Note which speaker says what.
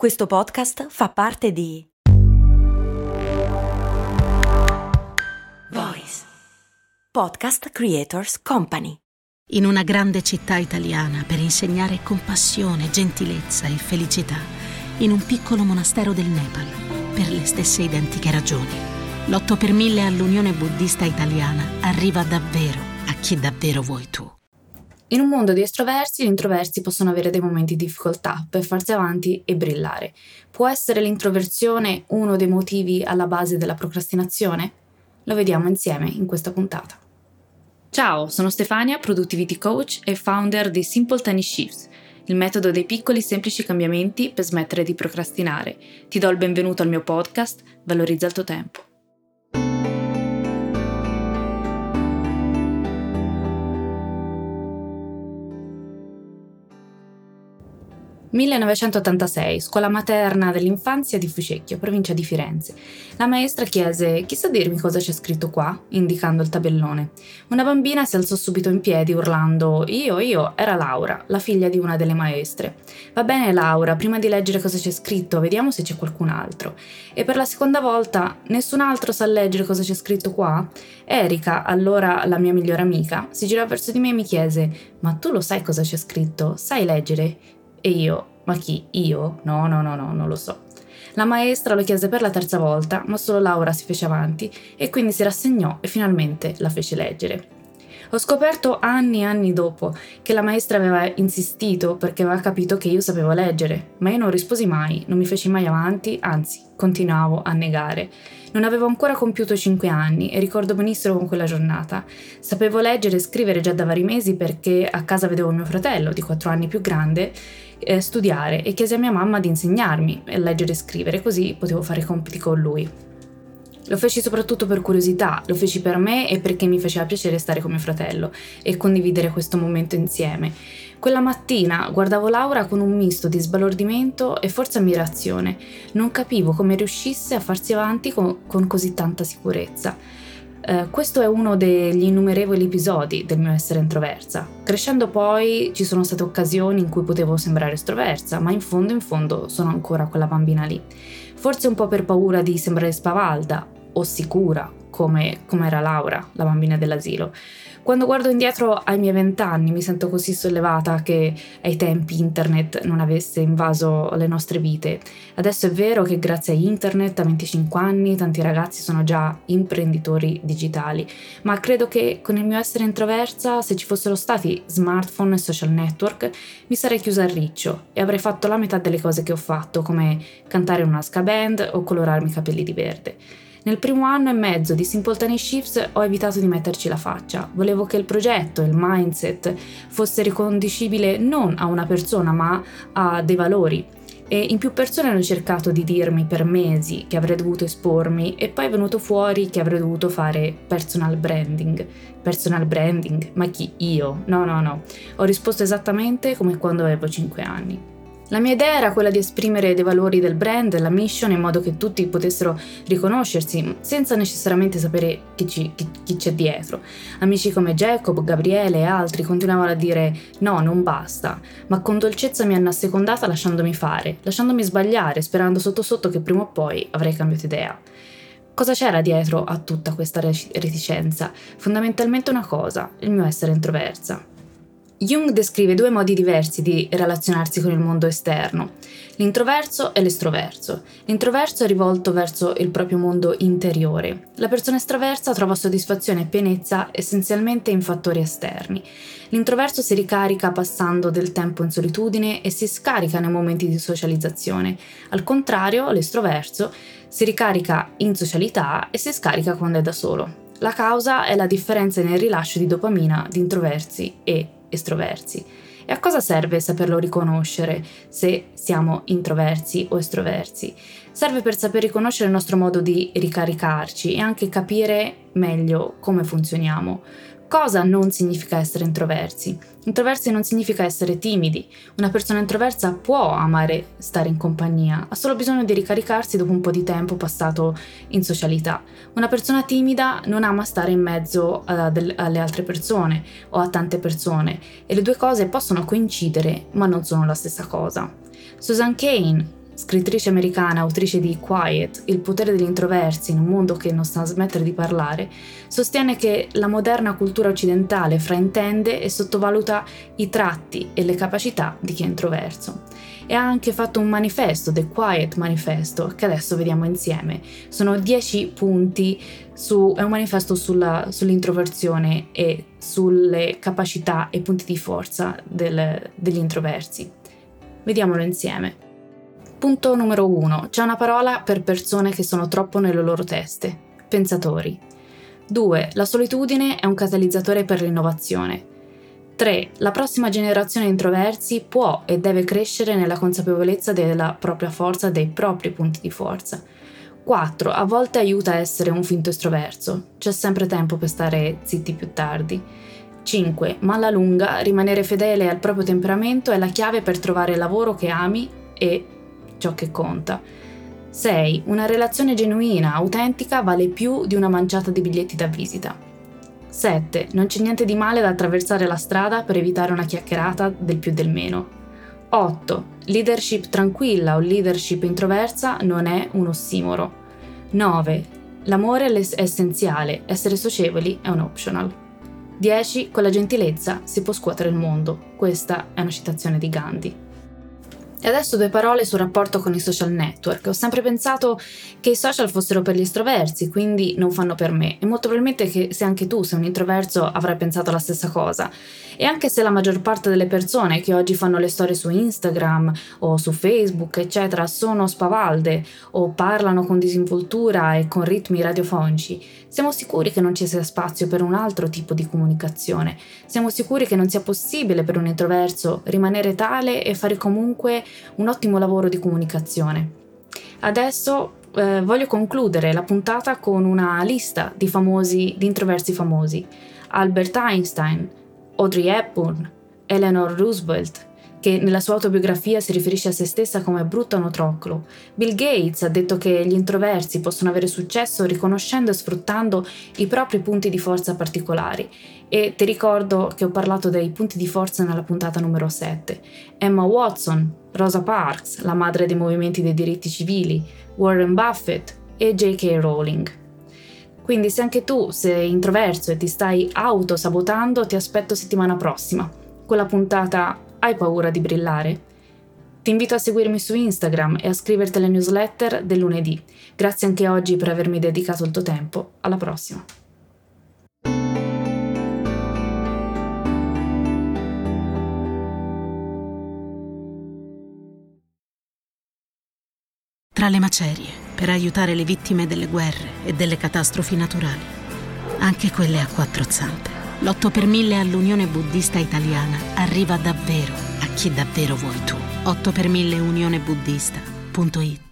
Speaker 1: Questo podcast fa parte di Voice Podcast Creators Company.
Speaker 2: In una grande città italiana per insegnare compassione, gentilezza e felicità, in un piccolo monastero del Nepal, per le stesse identiche ragioni. L'8 per 1000 all'Unione Buddista Italiana arriva davvero a chi davvero vuoi tu.
Speaker 3: In un mondo di estroversi, gli introversi possono avere dei momenti di difficoltà per farsi avanti e brillare. Può essere l'introversione uno dei motivi alla base della procrastinazione? Lo vediamo insieme in questa puntata. Ciao, sono Stefania, Productivity Coach e founder di Simple Tiny Shifts, il metodo dei piccoli semplici cambiamenti per smettere di procrastinare. Ti do il benvenuto al mio podcast, Valorizza il tuo tempo. 1986, scuola materna dell'infanzia di Fucecchio, provincia di Firenze. La maestra chiese: Chi sa dirmi cosa c'è scritto qua? indicando il tabellone. Una bambina si alzò subito in piedi urlando: Io, io, era Laura, la figlia di una delle maestre. Va bene, Laura, prima di leggere cosa c'è scritto, vediamo se c'è qualcun altro. E per la seconda volta: Nessun altro sa leggere cosa c'è scritto qua? Erika, allora la mia migliore amica, si girò verso di me e mi chiese: Ma tu lo sai cosa c'è scritto? Sai leggere? E io, ma chi? Io? No, no, no, no, non lo so. La maestra lo chiese per la terza volta, ma solo Laura si fece avanti e quindi si rassegnò e finalmente la fece leggere. Ho scoperto anni e anni dopo che la maestra aveva insistito perché aveva capito che io sapevo leggere, ma io non risposi mai, non mi feci mai avanti, anzi, continuavo a negare. Non avevo ancora compiuto 5 anni e ricordo benissimo con quella giornata. Sapevo leggere e scrivere già da vari mesi perché a casa vedevo mio fratello, di 4 anni più grande, eh, studiare e chiesi a mia mamma di insegnarmi a leggere e scrivere, così potevo fare i compiti con lui. Lo feci soprattutto per curiosità, lo feci per me e perché mi faceva piacere stare con mio fratello e condividere questo momento insieme. Quella mattina guardavo Laura con un misto di sbalordimento e forse ammirazione. Non capivo come riuscisse a farsi avanti con, con così tanta sicurezza. Eh, questo è uno degli innumerevoli episodi del mio essere introversa. Crescendo poi ci sono state occasioni in cui potevo sembrare estroversa, ma in fondo in fondo sono ancora quella bambina lì. Forse un po' per paura di sembrare spavalda o sicura, come, come era Laura, la bambina dell'asilo. Quando guardo indietro ai miei vent'anni mi sento così sollevata che ai tempi internet non avesse invaso le nostre vite. Adesso è vero che grazie a internet a 25 anni tanti ragazzi sono già imprenditori digitali, ma credo che con il mio essere introversa, se ci fossero stati smartphone e social network, mi sarei chiusa al riccio e avrei fatto la metà delle cose che ho fatto, come cantare in una ska band o colorarmi i capelli di verde. Nel primo anno e mezzo di Simple Tiny Shifts ho evitato di metterci la faccia. Volevo che il progetto, il mindset, fosse riconducibile non a una persona ma a dei valori. E in più persone hanno cercato di dirmi per mesi che avrei dovuto espormi e poi è venuto fuori che avrei dovuto fare personal branding. Personal branding? Ma chi? Io? No, no, no. Ho risposto esattamente come quando avevo 5 anni. La mia idea era quella di esprimere dei valori del brand, la mission, in modo che tutti potessero riconoscersi senza necessariamente sapere chi, ci, chi, chi c'è dietro. Amici come Jacob, Gabriele e altri continuavano a dire no, non basta, ma con dolcezza mi hanno assecondata lasciandomi fare, lasciandomi sbagliare, sperando sotto sotto che prima o poi avrei cambiato idea. Cosa c'era dietro a tutta questa reticenza? Fondamentalmente una cosa, il mio essere introversa. Jung descrive due modi diversi di relazionarsi con il mondo esterno, l'introverso e l'estroverso. L'introverso è rivolto verso il proprio mondo interiore. La persona estroversa trova soddisfazione e pienezza essenzialmente in fattori esterni. L'introverso si ricarica passando del tempo in solitudine e si scarica nei momenti di socializzazione. Al contrario, l'estroverso si ricarica in socialità e si scarica quando è da solo. La causa è la differenza nel rilascio di dopamina di introversi e estroversi. E a cosa serve saperlo riconoscere se siamo introversi o estroversi? Serve per saper riconoscere il nostro modo di ricaricarci e anche capire meglio come funzioniamo. Cosa non significa essere introversi? Introversi non significa essere timidi. Una persona introversa può amare stare in compagnia, ha solo bisogno di ricaricarsi dopo un po' di tempo passato in socialità. Una persona timida non ama stare in mezzo del, alle altre persone o a tante persone e le due cose possono coincidere ma non sono la stessa cosa. Susan Kane scrittrice americana, autrice di Quiet, Il potere degli introversi in un mondo che non sta a smettere di parlare, sostiene che la moderna cultura occidentale fraintende e sottovaluta i tratti e le capacità di chi è introverso. E ha anche fatto un manifesto, The Quiet Manifesto, che adesso vediamo insieme. Sono dieci punti, su, è un manifesto sulla, sull'introversione e sulle capacità e punti di forza del, degli introversi. Vediamolo insieme. Punto numero 1. C'è una parola per persone che sono troppo nelle loro teste. Pensatori. 2. La solitudine è un catalizzatore per l'innovazione. 3. La prossima generazione di introversi può e deve crescere nella consapevolezza della propria forza, dei propri punti di forza. 4. A volte aiuta a essere un finto estroverso. C'è sempre tempo per stare zitti più tardi. 5. Ma alla lunga rimanere fedele al proprio temperamento è la chiave per trovare il lavoro che ami e ciò che conta. 6. Una relazione genuina, autentica, vale più di una manciata di biglietti da visita. 7. Non c'è niente di male ad attraversare la strada per evitare una chiacchierata del più del meno. 8. Leadership tranquilla o leadership introversa non è un ossimoro. 9. L'amore è essenziale, essere socievoli è un optional. 10. Con la gentilezza si può scuotere il mondo. Questa è una citazione di Gandhi. E adesso due parole sul rapporto con i social network. Ho sempre pensato che i social fossero per gli estroversi, quindi non fanno per me. E molto probabilmente che se anche tu sei un introverso avrai pensato la stessa cosa. E anche se la maggior parte delle persone che oggi fanno le storie su Instagram o su Facebook, eccetera, sono spavalde o parlano con disinvoltura e con ritmi radiofonici, siamo sicuri che non ci sia spazio per un altro tipo di comunicazione. Siamo sicuri che non sia possibile per un introverso rimanere tale e fare comunque un ottimo lavoro di comunicazione. Adesso eh, voglio concludere la puntata con una lista di famosi, di introversi famosi. Albert Einstein, Audrey Hepburn, Eleanor Roosevelt, che nella sua autobiografia si riferisce a se stessa come brutto anotroclo. Bill Gates ha detto che gli introversi possono avere successo riconoscendo e sfruttando i propri punti di forza particolari. E ti ricordo che ho parlato dei punti di forza nella puntata numero 7. Emma Watson, Rosa Parks, la madre dei movimenti dei diritti civili, Warren Buffett e J.K. Rowling. Quindi se anche tu sei introverso e ti stai autosabotando, ti aspetto settimana prossima con la puntata hai paura di brillare? Ti invito a seguirmi su Instagram e a scriverti alle newsletter del lunedì. Grazie anche oggi per avermi dedicato il tuo tempo. Alla prossima.
Speaker 2: Tra le macerie, per aiutare le vittime delle guerre e delle catastrofi naturali, anche quelle a quattro zampe l'8 per 1000 all'Unione Buddista Italiana arriva davvero a chi davvero vuoi tu. 8 per 1000 unionebuddista.it